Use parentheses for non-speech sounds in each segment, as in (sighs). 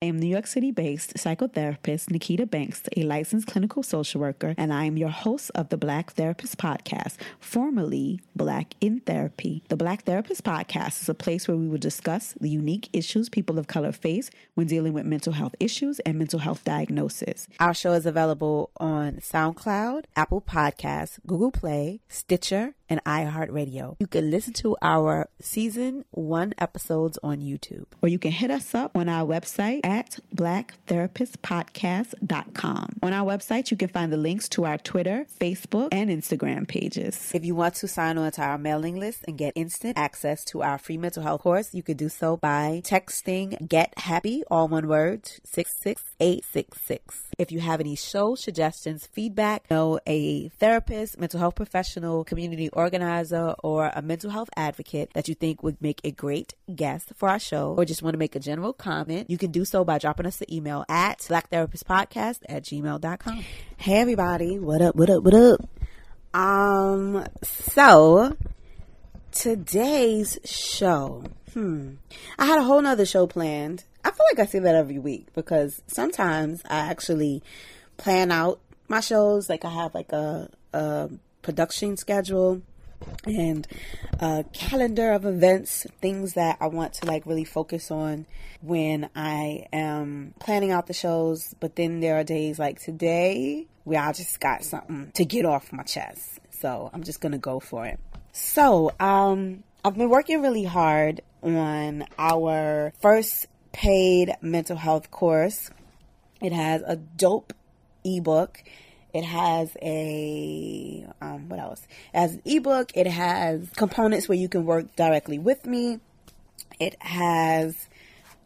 I am New York City based psychotherapist Nikita Banks, a licensed clinical social worker, and I am your host of the Black Therapist Podcast, formerly Black in Therapy. The Black Therapist Podcast is a place where we will discuss the unique issues people of color face when dealing with mental health issues and mental health diagnosis. Our show is available on SoundCloud, Apple Podcasts, Google Play, Stitcher, and iHeartRadio. You can listen to our season one episodes on YouTube. Or you can hit us up on our website at blacktherapistpodcast.com. On our website, you can find the links to our Twitter, Facebook, and Instagram pages. If you want to sign on to our mailing list and get instant access to our free mental health course, you can do so by texting Get Happy, all one word, 66866. If you have any show suggestions, feedback, know a therapist, mental health professional, community organizer, or a mental health advocate that you think would make a great guest for our show, or just want to make a general comment, you can do so by dropping us an email at blacktherapistpodcast at gmail.com. Hey everybody, what up, what up, what up? Um, so today's show, hmm, I had a whole nother show planned. I feel like I say that every week because sometimes I actually plan out my shows. Like I have like a, a production schedule and a calendar of events, things that I want to like really focus on when I am planning out the shows. But then there are days like today where I just got something to get off my chest. So I'm just gonna go for it. So, um, I've been working really hard on our first paid mental health course. It has a dope ebook it has a um, what else? Has an ebook. It has components where you can work directly with me. It has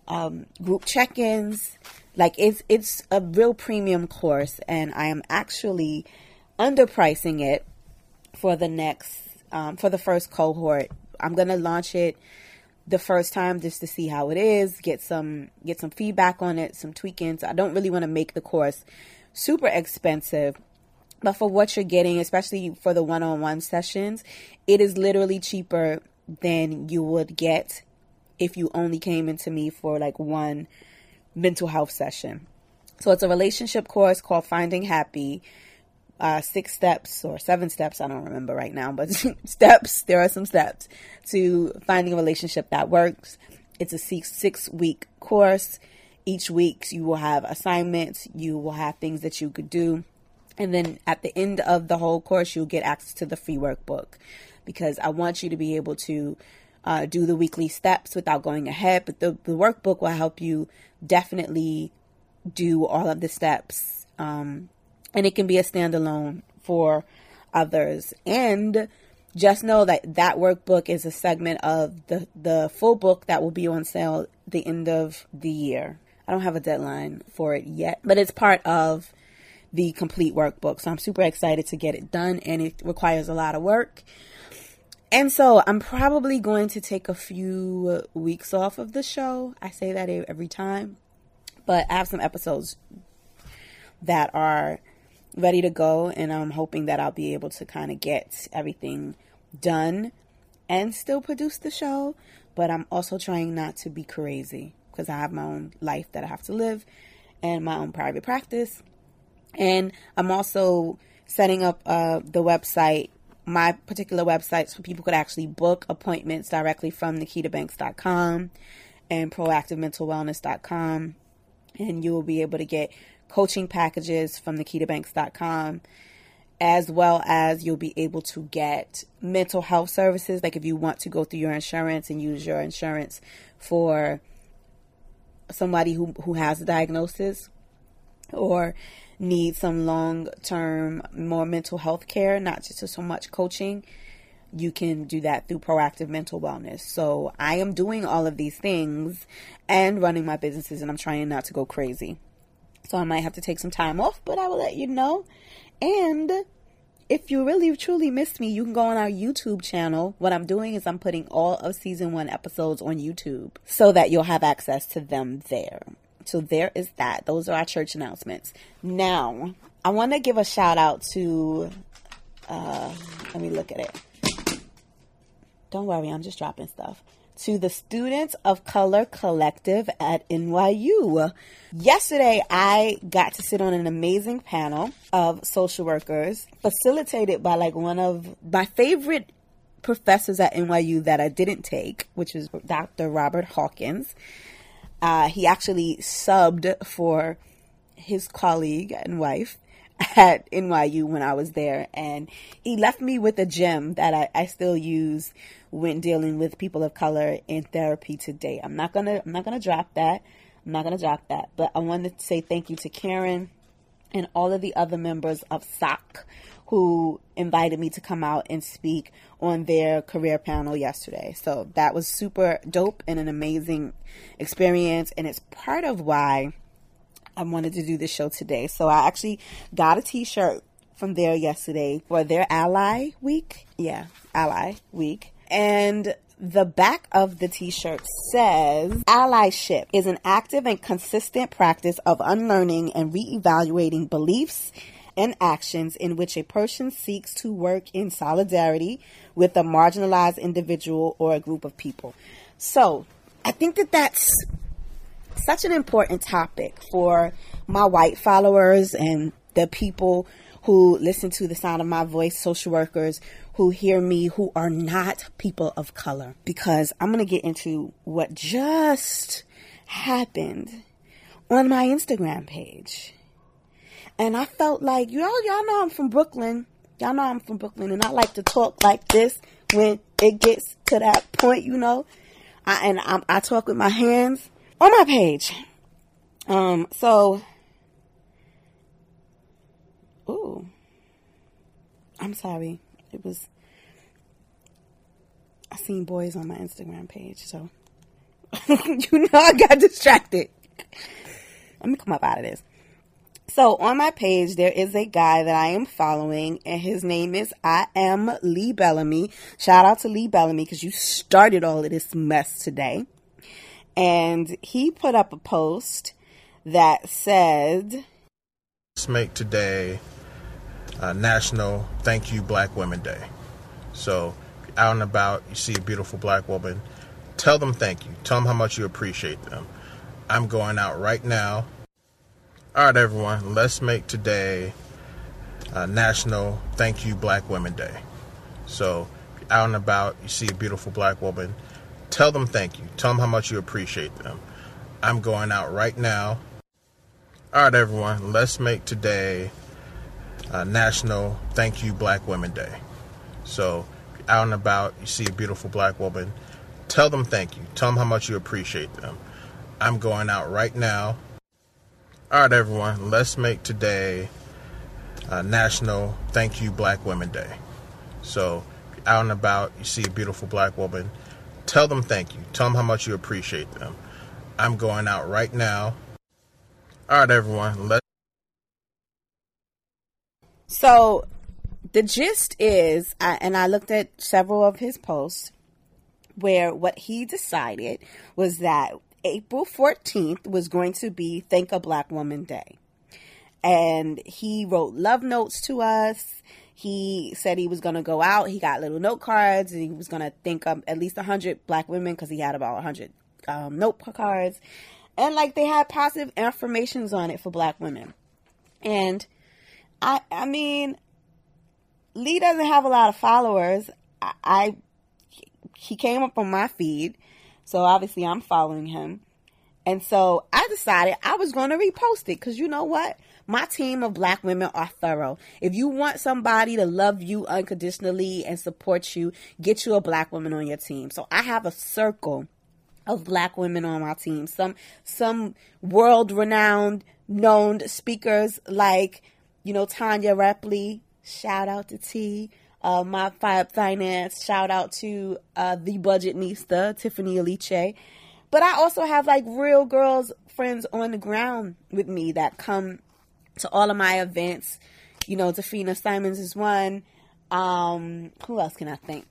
um, group check-ins. Like it's it's a real premium course, and I am actually underpricing it for the next um, for the first cohort. I'm gonna launch it the first time just to see how it is, get some get some feedback on it, some tweakings. I don't really want to make the course super expensive. But for what you're getting, especially for the one on one sessions, it is literally cheaper than you would get if you only came into me for like one mental health session. So it's a relationship course called Finding Happy. Uh, six steps or seven steps, I don't remember right now, but (laughs) steps, there are some steps to finding a relationship that works. It's a six, six week course each week you will have assignments, you will have things that you could do. And then at the end of the whole course, you'll get access to the free workbook because I want you to be able to uh, do the weekly steps without going ahead. But the, the workbook will help you definitely do all of the steps. Um, and it can be a standalone for others. And just know that that workbook is a segment of the, the full book that will be on sale the end of the year. I don't have a deadline for it yet, but it's part of the complete workbook. So I'm super excited to get it done and it requires a lot of work. And so I'm probably going to take a few weeks off of the show. I say that every time, but I have some episodes that are ready to go and I'm hoping that I'll be able to kind of get everything done and still produce the show, but I'm also trying not to be crazy because I have my own life that I have to live and my own private practice. And I'm also setting up uh, the website, my particular website, so people could actually book appointments directly from nikitabanks.com and proactivementalwellness.com. And you will be able to get coaching packages from nikitabanks.com as well as you'll be able to get mental health services. Like if you want to go through your insurance and use your insurance for somebody who, who has a diagnosis or needs some long term, more mental health care, not just so much coaching, you can do that through proactive mental wellness. So I am doing all of these things and running my businesses, and I'm trying not to go crazy. So I might have to take some time off, but I will let you know. And if you really truly missed me, you can go on our YouTube channel. What I'm doing is I'm putting all of season one episodes on YouTube so that you'll have access to them there. So there is that. Those are our church announcements. Now, I want to give a shout out to, uh, let me look at it. Don't worry, I'm just dropping stuff. to the Students of Color Collective at NYU. Yesterday, I got to sit on an amazing panel of social workers facilitated by like one of my favorite professors at NYU that I didn't take, which is Dr. Robert Hawkins. Uh, he actually subbed for his colleague and wife at NYU when I was there, and he left me with a gem that I, I still use when dealing with people of color in therapy today. I'm not gonna I'm not gonna drop that. I'm not gonna drop that. But I wanted to say thank you to Karen and all of the other members of SOC who invited me to come out and speak on their career panel yesterday. So that was super dope and an amazing experience. And it's part of why I wanted to do this show today. So I actually got a t shirt from there yesterday for their Ally Week. Yeah, Ally Week. And the back of the t shirt says Allyship is an active and consistent practice of unlearning and re-evaluating beliefs and actions in which a person seeks to work in solidarity with a marginalized individual or a group of people. So I think that that's such an important topic for my white followers and the people who listen to the sound of my voice, social workers who hear me who are not people of color. Because I'm going to get into what just happened on my Instagram page. And I felt like, y'all, y'all know I'm from Brooklyn. Y'all know I'm from Brooklyn, and I like to talk like this when it gets to that point, you know. I, and I, I talk with my hands on my page. Um, so, ooh, I'm sorry. It was, I seen boys on my Instagram page, so (laughs) you know I got distracted. Let me come up out of this. So on my page, there is a guy that I am following, and his name is I am Lee Bellamy. Shout out to Lee Bellamy because you started all of this mess today and he put up a post that said, Let's make today uh, National Thank You Black Women Day. So, out and about, you see a beautiful black woman, tell them thank you. Tell them how much you appreciate them. I'm going out right now. All right, everyone, let's make today uh, National Thank You Black Women Day. So, out and about, you see a beautiful black woman, Tell them thank you. Tell them how much you appreciate them. I'm going out right now. All right, everyone, let's make today uh, National Thank You Black Women Day. So, out and about, you see a beautiful black woman, tell them thank you. Tell them how much you appreciate them. I'm going out right now. All right, everyone, let's make today uh, National Thank You Black Women Day. So, out and about, you see a beautiful black woman, Tell them thank you. Tell them how much you appreciate them. I'm going out right now. All right, everyone. Let's. So, the gist is, and I looked at several of his posts where what he decided was that April 14th was going to be Thank a Black Woman Day. And he wrote love notes to us he said he was going to go out. He got little note cards and he was going to think of at least 100 black women because he had about 100 um, note cards. And like they had positive affirmations on it for black women. And I, I mean, Lee doesn't have a lot of followers. I, I he came up on my feed, so obviously I'm following him. And so I decided I was going to repost it because you know what? My team of black women are thorough. If you want somebody to love you unconditionally and support you, get you a black woman on your team. So I have a circle of black women on my team. Some some world renowned known speakers like, you know, Tanya Repley. Shout out to T. Uh, my five finance. Shout out to uh, the Budgetnista, Tiffany Aliche. But I also have like real girls friends on the ground with me that come to all of my events. You know, Dafina Simons is one. Um, who else can I think?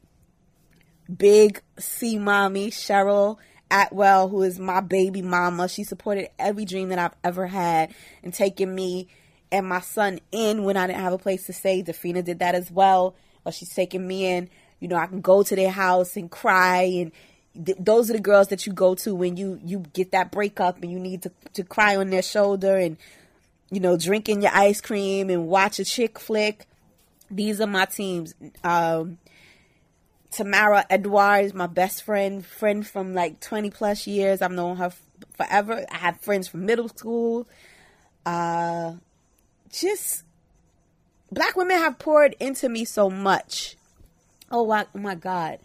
Big C mommy, Cheryl Atwell, who is my baby mama. She supported every dream that I've ever had and taking me and my son in when I didn't have a place to stay. Dafina did that as well. But she's taking me in. You know, I can go to their house and cry and th- those are the girls that you go to when you you get that breakup and you need to to cry on their shoulder and you know drinking your ice cream and watch a chick flick. These are my teams. Um, Tamara Edwards, my best friend, friend from like 20 plus years. I've known her f- forever. I have friends from middle school. Uh, just black women have poured into me so much. Oh, my, oh my God.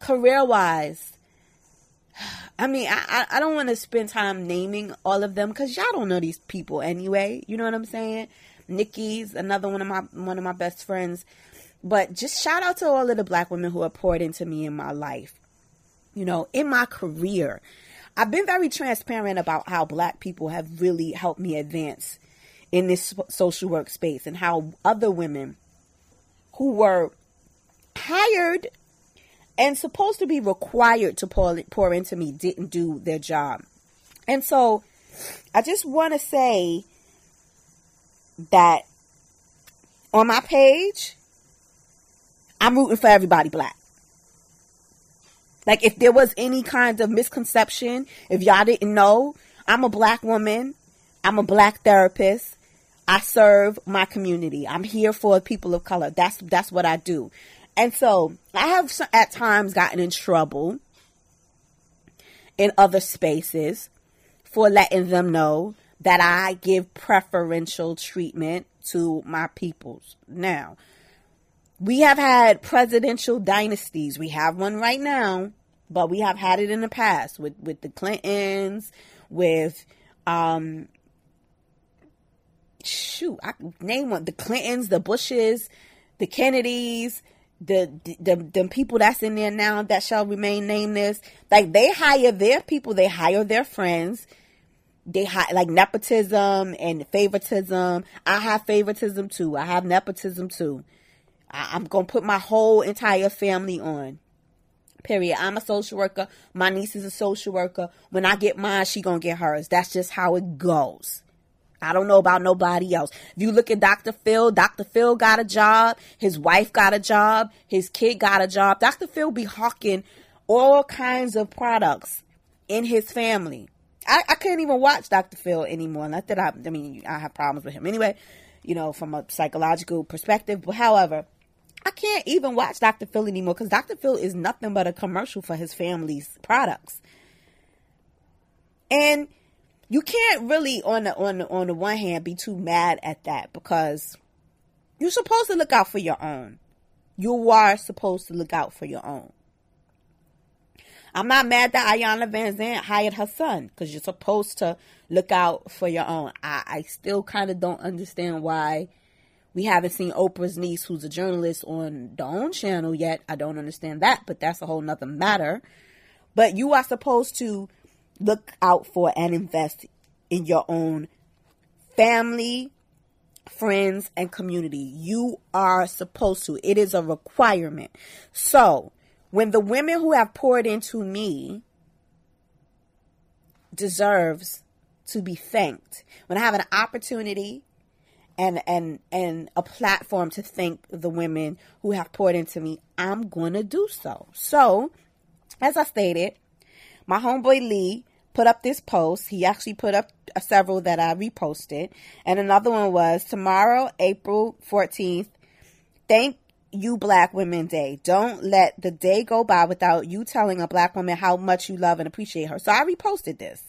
Career wise, (sighs) I mean, I, I don't want to spend time naming all of them because y'all don't know these people anyway. You know what I'm saying? Nikki's another one of my one of my best friends. But just shout out to all of the black women who have poured into me in my life. You know, in my career. I've been very transparent about how black people have really helped me advance in this social work space and how other women who were hired and supposed to be required to pour, pour into me didn't do their job. And so I just want to say that on my page, I'm rooting for everybody black. Like if there was any kind of misconception, if y'all didn't know, I'm a black woman. I'm a black therapist. I serve my community. I'm here for people of color. That's that's what I do. And so I have at times gotten in trouble in other spaces for letting them know that I give preferential treatment to my peoples. Now, we have had presidential dynasties. We have one right now, but we have had it in the past with, with the Clintons, with um shoot, I name one the Clintons, the Bushes, the Kennedys, the the the people that's in there now that shall remain nameless. Like they hire their people, they hire their friends. They hire like nepotism and favoritism. I have favoritism too. I have nepotism too. I, am gonna put my whole entire family on. Period. I'm a social worker. My niece is a social worker. When I get mine, she gonna get hers. That's just how it goes. I don't know about nobody else. If you look at Dr. Phil, Dr. Phil got a job. His wife got a job. His kid got a job. Dr. Phil be hawking all kinds of products in his family. I, I couldn't even watch Dr. Phil anymore. Not that I, I mean, I have problems with him anyway, you know, from a psychological perspective. But however, I can't even watch Dr. Phil anymore because Dr. Phil is nothing but a commercial for his family's products. And you can't really on the on the, on the one hand be too mad at that because you're supposed to look out for your own. You are supposed to look out for your OWN. I'm not mad that Iyanla Vanzant hired her son because you're supposed to look out for your own. I, I still kind of don't understand why we haven't seen Oprah's niece, who's a journalist, on the own channel yet. I don't understand that, but that's a whole nother matter. But you are supposed to look out for and invest in your own family, friends, and community. You are supposed to. It is a requirement. So, when the women who have poured into me deserves to be thanked, when I have an opportunity and and and a platform to thank the women who have poured into me, I'm going to do so. So, as I stated, my homeboy Lee put up this post. He actually put up uh, several that I reposted. And another one was tomorrow, April 14th. Thank you, Black Women Day. Don't let the day go by without you telling a black woman how much you love and appreciate her. So I reposted this.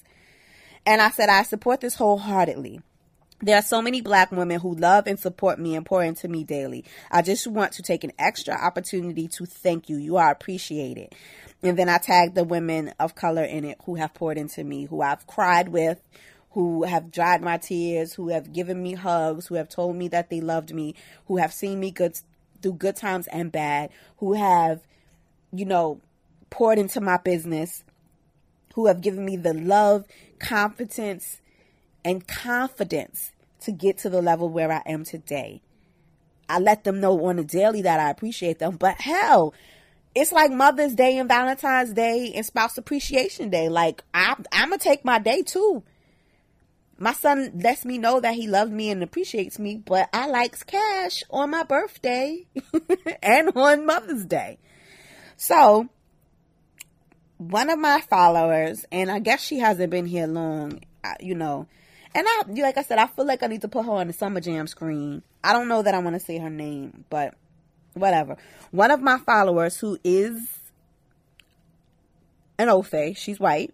And I said, I support this wholeheartedly. There are so many black women who love and support me and pour into me daily. I just want to take an extra opportunity to thank you. You are appreciated. And then I tag the women of color in it who have poured into me, who I've cried with, who have dried my tears, who have given me hugs, who have told me that they loved me, who have seen me good through good times and bad, who have, you know, poured into my business, who have given me the love, competence, and confidence to get to the level where I am today. I let them know on a daily that I appreciate them, but hell, it's like Mother's Day and Valentine's Day and Spouse Appreciation Day. Like I, I'm gonna take my day too. My son lets me know that he loves me and appreciates me, but I likes cash on my birthday (laughs) and on Mother's Day. So one of my followers, and I guess she hasn't been here long, you know. And I, like I said, I feel like I need to put her on the Summer Jam screen. I don't know that I want to say her name, but whatever. One of my followers who is an Ofe, she's white,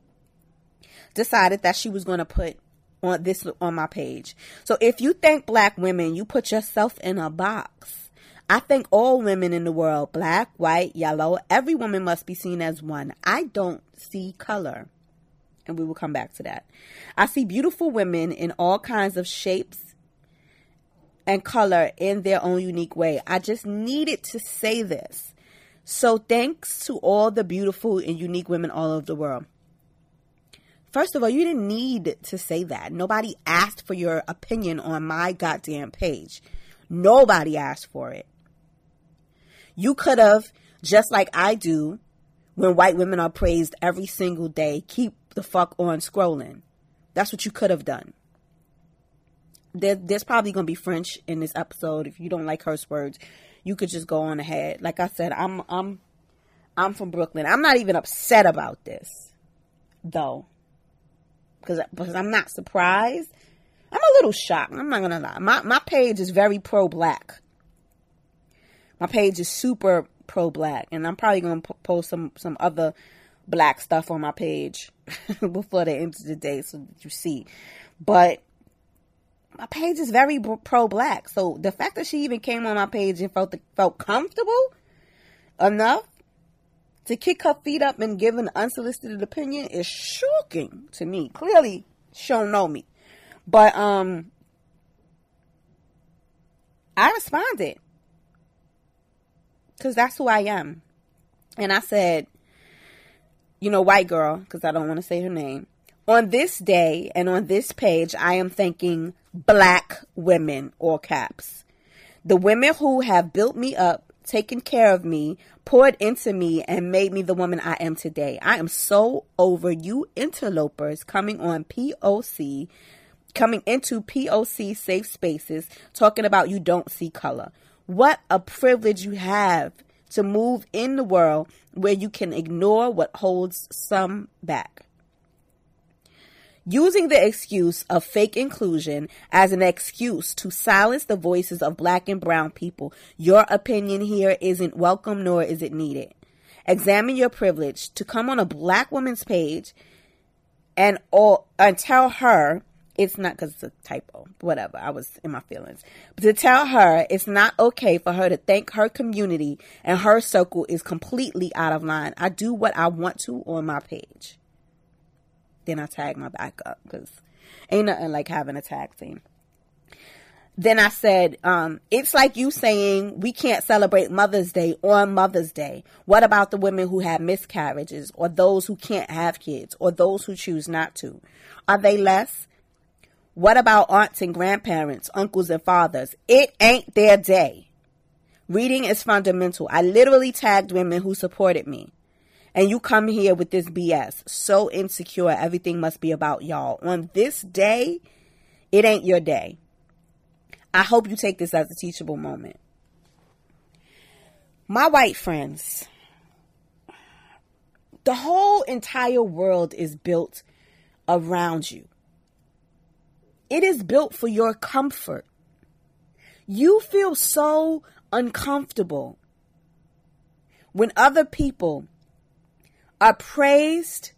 decided that she was going to put on this on my page. So if you think black women, you put yourself in a box. I think all women in the world, black, white, yellow, every woman must be seen as one. I don't see color. And we will come back to that. I see beautiful women in all kinds of shapes and color in their own unique way. I just needed to say this. So thanks to all the beautiful and unique women all over the world. First of all, you didn't need to say that. Nobody asked for your opinion on my goddamn page. Nobody asked for it. You could have, just like I do, when white women are praised every single day, keep the fuck on scrolling. That's what you could have done. There, there's probably going to be French in this episode. If you don't like curse words, you could just go on ahead. Like I said, I'm I'm I'm from Brooklyn. I'm not even upset about this, though because because I'm not surprised. I'm a little shocked. I'm not gonna lie. My my page is very pro black. My page is super pro black, and I'm probably gonna post some some other black stuff on my page (laughs) before the end of the day, so that you see. But my page is very pro black, so the fact that she even came on my page and felt felt comfortable enough to kick her feet up and give an unsolicited opinion is shocking to me. Clearly, she don't know me. But um I responded. Cause that's who I am. And I said, you know, white girl, because I don't want to say her name. On this day and on this page, I am thanking black women, all caps. The women who have built me up taken care of me, poured into me, and made me the woman I am today. I am so over you interlopers coming on POC, coming into POC safe spaces, talking about you don't see color. What a privilege you have to move in the world where you can ignore what holds some back using the excuse of fake inclusion as an excuse to silence the voices of black and brown people. Your opinion here isn't welcome nor is it needed. Examine your privilege to come on a black woman's page and or and tell her it's not because it's a typo, whatever. I was in my feelings. But to tell her it's not okay for her to think her community and her circle is completely out of line. I do what I want to on my page. Then I tag my backup because ain't nothing like having a tag team. Then I said, um, it's like you saying we can't celebrate Mother's Day on Mother's Day. What about the women who have miscarriages or those who can't have kids or those who choose not to? Are they less? What about aunts and grandparents, uncles and fathers? It ain't their day. Reading is fundamental. I literally tagged women who supported me and you come here with this BS. So insecure, everything must be about y'all. On this day, it ain't your day. I hope you take this as a teachable moment. My white friends, the whole entire world is built around you. It is built for your comfort. You feel so uncomfortable when other people are praised,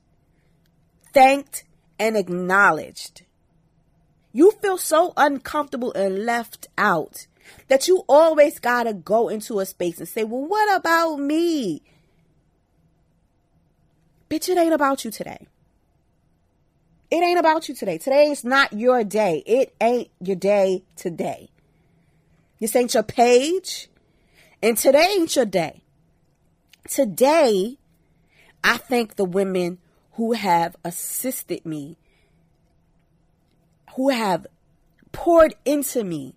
thanked, and acknowledged. You feel so uncomfortable and left out that you always got to go into a space and say, Well, what about me? Bitch, it ain't about you today. It ain't about you today. Today is not your day. It ain't your day today. This ain't your page. And today ain't your day. Today I thank the women who have assisted me, who have poured into me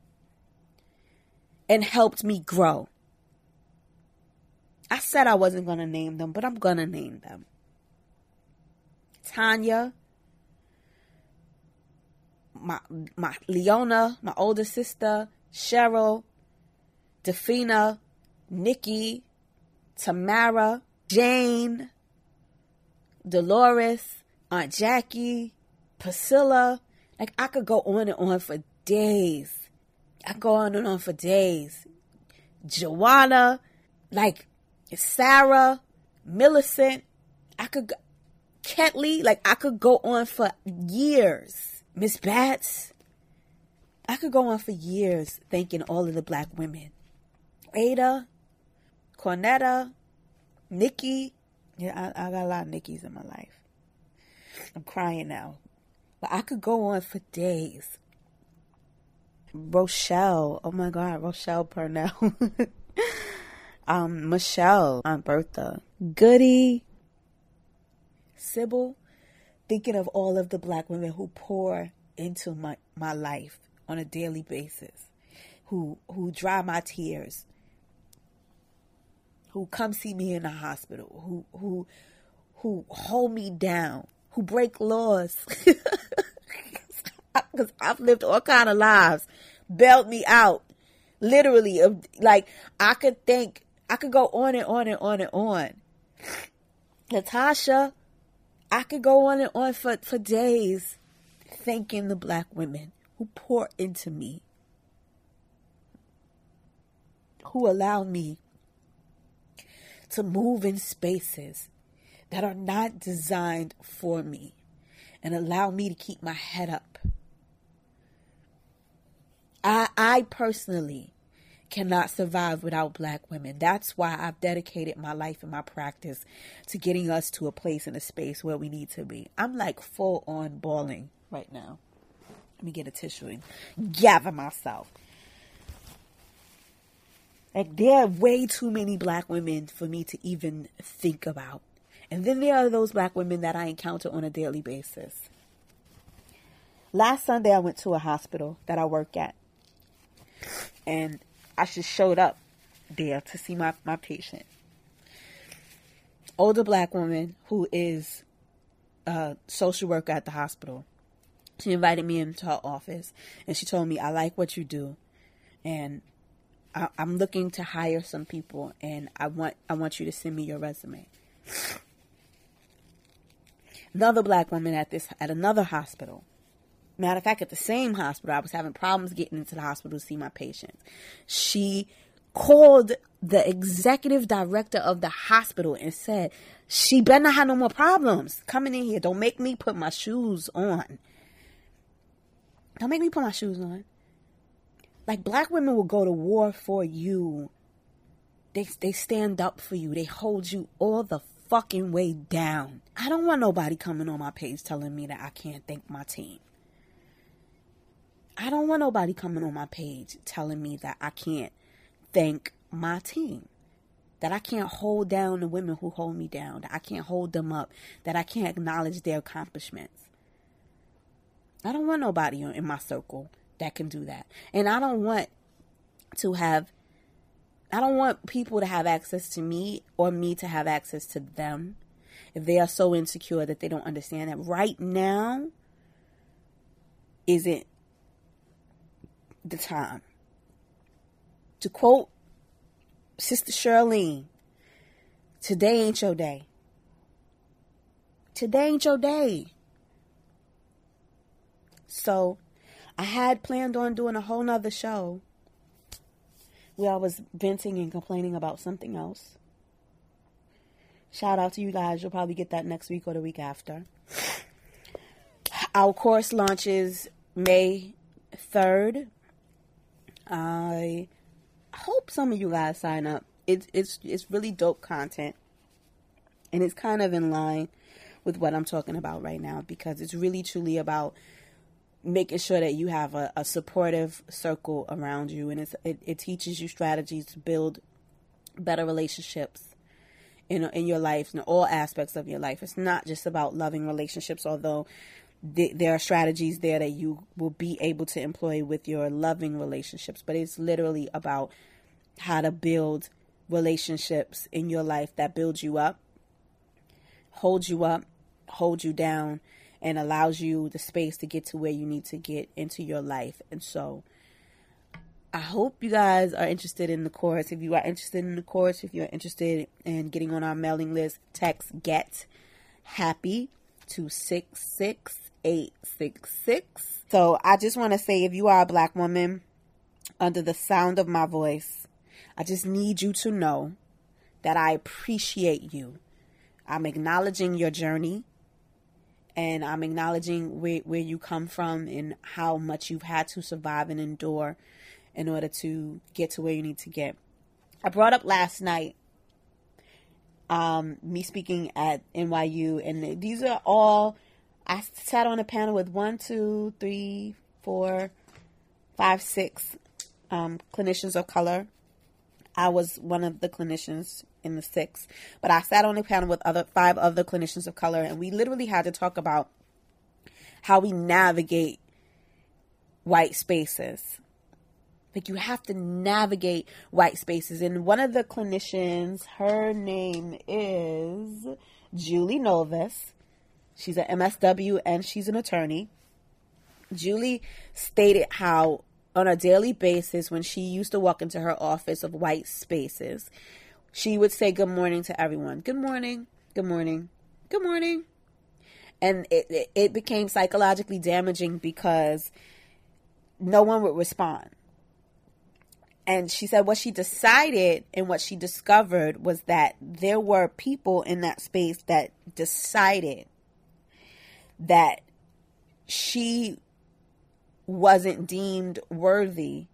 and helped me grow. I said I wasn't going to name them, but I'm going to name them. Tanya, my my Leona, my older sister, Cheryl, Dafina, Nikki, Tamara, Jane, Dolores, Aunt Jackie, Priscilla. Like I could go on and on for days. I go on and on for days. Joanna, like Sarah, Millicent. I could go, Ketley, like I could go on for years. Miss Bats. I could go on for years thanking all of the black women. Ada, Cornetta, Nikki. Yeah, I, I got a lot of Nikki's in my life. I'm crying now. But I could go on for days. Rochelle. Oh my God, Rochelle Purnell. (laughs) um, Michelle, Aunt Bertha, Goody, Sybil. Thinking of all of the black women who pour into my, my life on a daily basis, who who dry my tears, who come see me in the hospital, who who who hold me down, who break laws. (laughs) Because I've lived all kind of lives, bailed me out, literally. Like I could think, I could go on and on and on and on. Natasha, I could go on and on for, for days thanking the black women who pour into me, who allow me to move in spaces that are not designed for me and allow me to keep my head up. I, I personally cannot survive without black women. That's why I've dedicated my life and my practice to getting us to a place and a space where we need to be. I'm like full on bawling right now. Let me get a tissue and gather myself. Like there are way too many black women for me to even think about. And then there are those black women that I encounter on a daily basis. Last Sunday I went to a hospital that I work at. And I just showed up there to see my, my patient. Older black woman who is a social worker at the hospital. She invited me into her office and she told me, I like what you do. And I, am looking to hire some people and I want I want you to send me your resume. Another black woman at this at another hospital Matter of fact, at the same hospital, I was having problems getting into the hospital to see my patients. She called the executive director of the hospital and said, She better not have no more problems coming in here. Don't make me put my shoes on. Don't make me put my shoes on. Like black women will go to war for you. They they stand up for you. They hold you all the fucking way down. I don't want nobody coming on my page telling me that I can't thank my team. I don't want nobody coming on my page telling me that I can't thank my team. That I can't hold down the women who hold me down. That I can't hold them up. That I can't acknowledge their accomplishments. I don't want nobody in my circle that can do that. And I don't want to have, I don't want people to have access to me or me to have access to them if they are so insecure that they don't understand that right now isn't the time. To quote Sister Charlene, today ain't your day. Today ain't your day. So I had planned on doing a whole nother show where I was venting and complaining about something else. Shout out to you guys. You'll probably get that next week or the week after. Our course launches May 3rd. I hope some of you guys sign up. It's it's it's really dope content, and it's kind of in line with what I'm talking about right now because it's really truly about making sure that you have a, a supportive circle around you, and it, it teaches you strategies to build better relationships in in your life in all aspects of your life. It's not just about loving relationships, although th- there are strategies there that you will be able to employ with your loving relationships, but it's literally about how to build relationships in your life that build you up, hold you up, hold you down, and allows you the space to get to where you need to get into your life. And so, I hope you guys are interested in the course. If you are interested in the course, if you're interested in getting on our mailing list, text GET happy to 66866. So I just want to say if you are a black woman under the sound of my voice, I just need you to know that I appreciate you. I'm acknowledging your journey and I'm acknowledging where, where you come from and how much you've had to survive and endure in order to get to where you need to get. I brought up last night um, me speaking at NYU, and these are all. I sat on a panel with one, two, three, four, five, six um, clinicians of color. I was one of the clinicians in the six, but I sat on a panel with other five other clinicians of color, and we literally had to talk about how we navigate white spaces. Like you have to navigate white spaces. And one of the clinicians, her name is Julie Novus. She's an MSW and she's an attorney. Julie stated how on a daily basis when she used to walk into her office of white spaces, she would say good morning to everyone. Good morning. Good morning. Good morning. And it, it, it became psychologically damaging because no one would respond. And she said what she decided and what she discovered was that there were people in that space that decided that she wasn't deemed worthy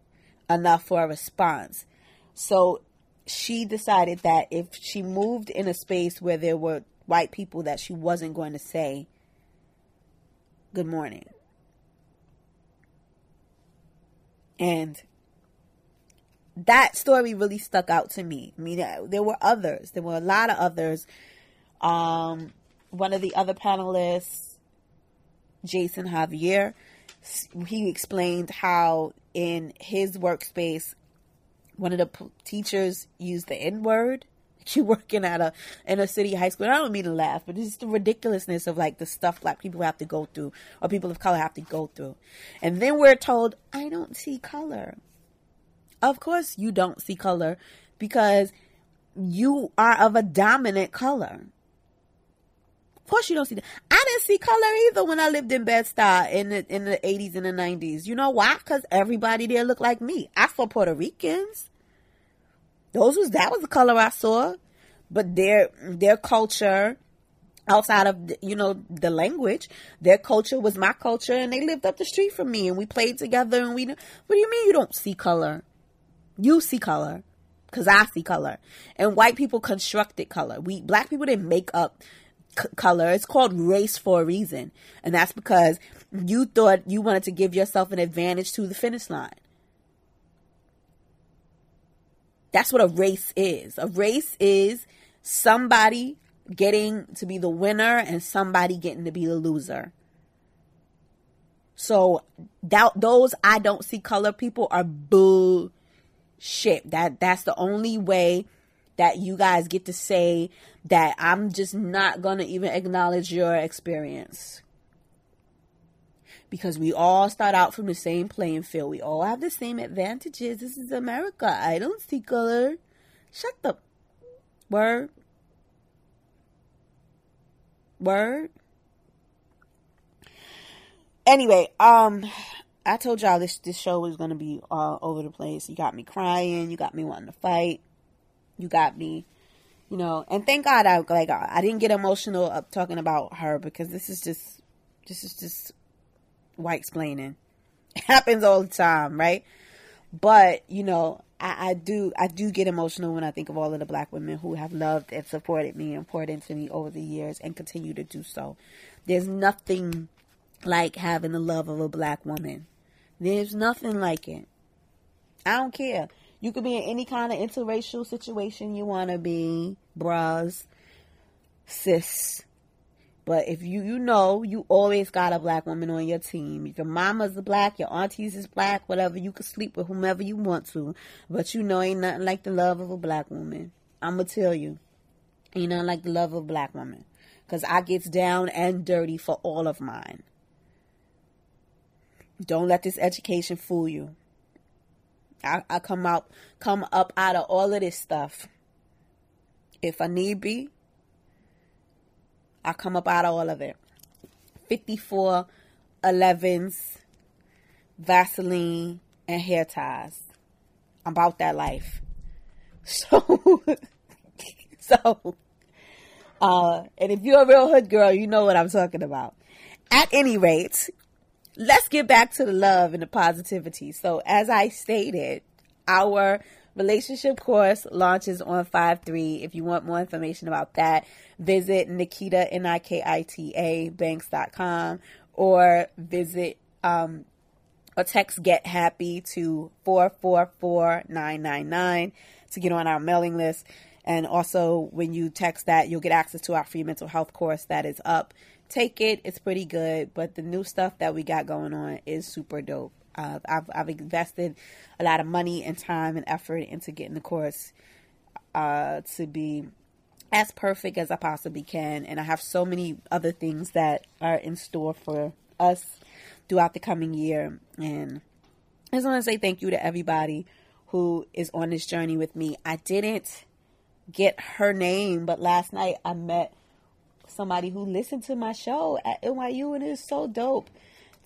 enough for a response. So she decided that if she moved in a space where there were white people that she wasn't going to say good morning. And that story really stuck out to me. I mean, there were others. There were a lot of others. Um, one of the other panelists, Jason Javier, he explained how in his workspace, one of the p- teachers used the N word. You (laughs) working at a in a city high school. I don't mean to laugh, but it's the ridiculousness of like the stuff black people have to go through or people of color have to go through. And then we're told, I don't see color. Of course you don't see color because you are of a dominant color. Of course you don't see that. I didn't see color either when I lived in Bed-Stuy in the in the 80s and the 90s. You know why? Cuz everybody there looked like me. I saw Puerto Ricans. Those was that was the color I saw. But their their culture outside of you know the language their culture was my culture and they lived up the street from me and we played together and we what do you mean you don't see color you see color because i see color and white people constructed color we black people didn't make up color. It's called race for a reason. And that's because you thought you wanted to give yourself an advantage to the finish line. That's what a race is. A race is somebody getting to be the winner and somebody getting to be the loser. So that those I don't see color people are bullshit. That that's the only way that you guys get to say that I'm just not going to even acknowledge your experience. Because we all start out from the same playing field. We all have the same advantages. This is America. I don't see color. Shut the word. Word. Anyway, um, I told y'all this this show was gonna be all over the place. You got me crying. You got me wanting to fight. You got me you know. And thank god i like i didn't get emotional up talking about her because this is just this is just white explaining. (laughs) It happens all the time right? But you know I, I do i do get emotional when i think of all of the black women who have loved and supported me and poured into me over the years and continue to do so. There's nothing like having the love of a black woman. There's nothing like it. I don't care you could be in any kind of interracial situation you want to be, bras, sis. But if you you know you always got a black woman on your team. If your mama's a black, your aunties is black, whatever, you can sleep with whomever you want to. But you know ain't nothing like the love of a black woman. I'ma tell you. Ain't nothing like the love of a black woman. Cause I gets down and dirty for all of mine. Don't let this education fool you. I, I come out come up out of all of this stuff. If I need be, I'll come up out of all of it. 54 11s, Vaseline, and hair ties. I'm about that life. (laughs) So, (laughs) so, uh, and if you're a real hood girl, you know what I'm talking about. At any rate, let's get back to the love and the positivity. So, as I stated, our relationship course launches on 5 3. If you want more information about that, visit Nikita, N I K I T A, banks.com or visit um, or text Get Happy to 444999 to get on our mailing list. And also, when you text that, you'll get access to our free mental health course that is up. Take it, it's pretty good, but the new stuff that we got going on is super dope. Uh, I've, I've invested a lot of money and time and effort into getting the course uh, to be as perfect as I possibly can. And I have so many other things that are in store for us throughout the coming year. And I just want to say thank you to everybody who is on this journey with me. I didn't get her name, but last night I met somebody who listened to my show at NYU, and it is so dope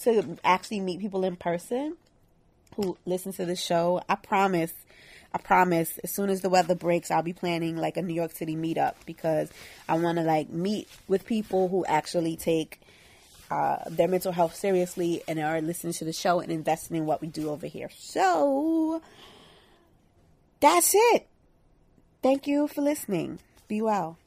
to actually meet people in person who listen to the show. I promise, I promise, as soon as the weather breaks, I'll be planning like a New York City meetup because I want to like meet with people who actually take uh, their mental health seriously and are listening to the show and investing in what we do over here. So that's it. Thank you for listening. Be well.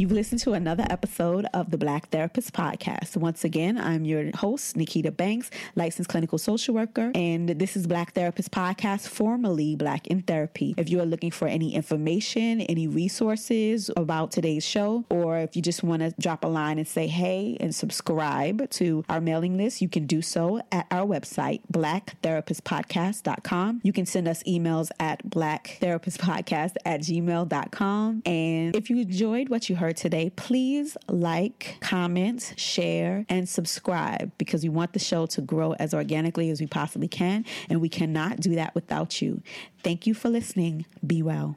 You've listened to another episode of the Black Therapist Podcast. Once again, I'm your host, Nikita Banks, licensed clinical social worker, and this is Black Therapist Podcast, formerly Black in Therapy. If you are looking for any information, any resources about today's show, or if you just want to drop a line and say hey and subscribe to our mailing list, you can do so at our website, blacktherapistpodcast.com. You can send us emails at blacktherapistpodcast at gmail.com. And if you enjoyed what you heard today, please like, comment, share, and subscribe because we want the show to grow as organically as we possibly can. And we cannot do that without you. Thank you for listening. Be well.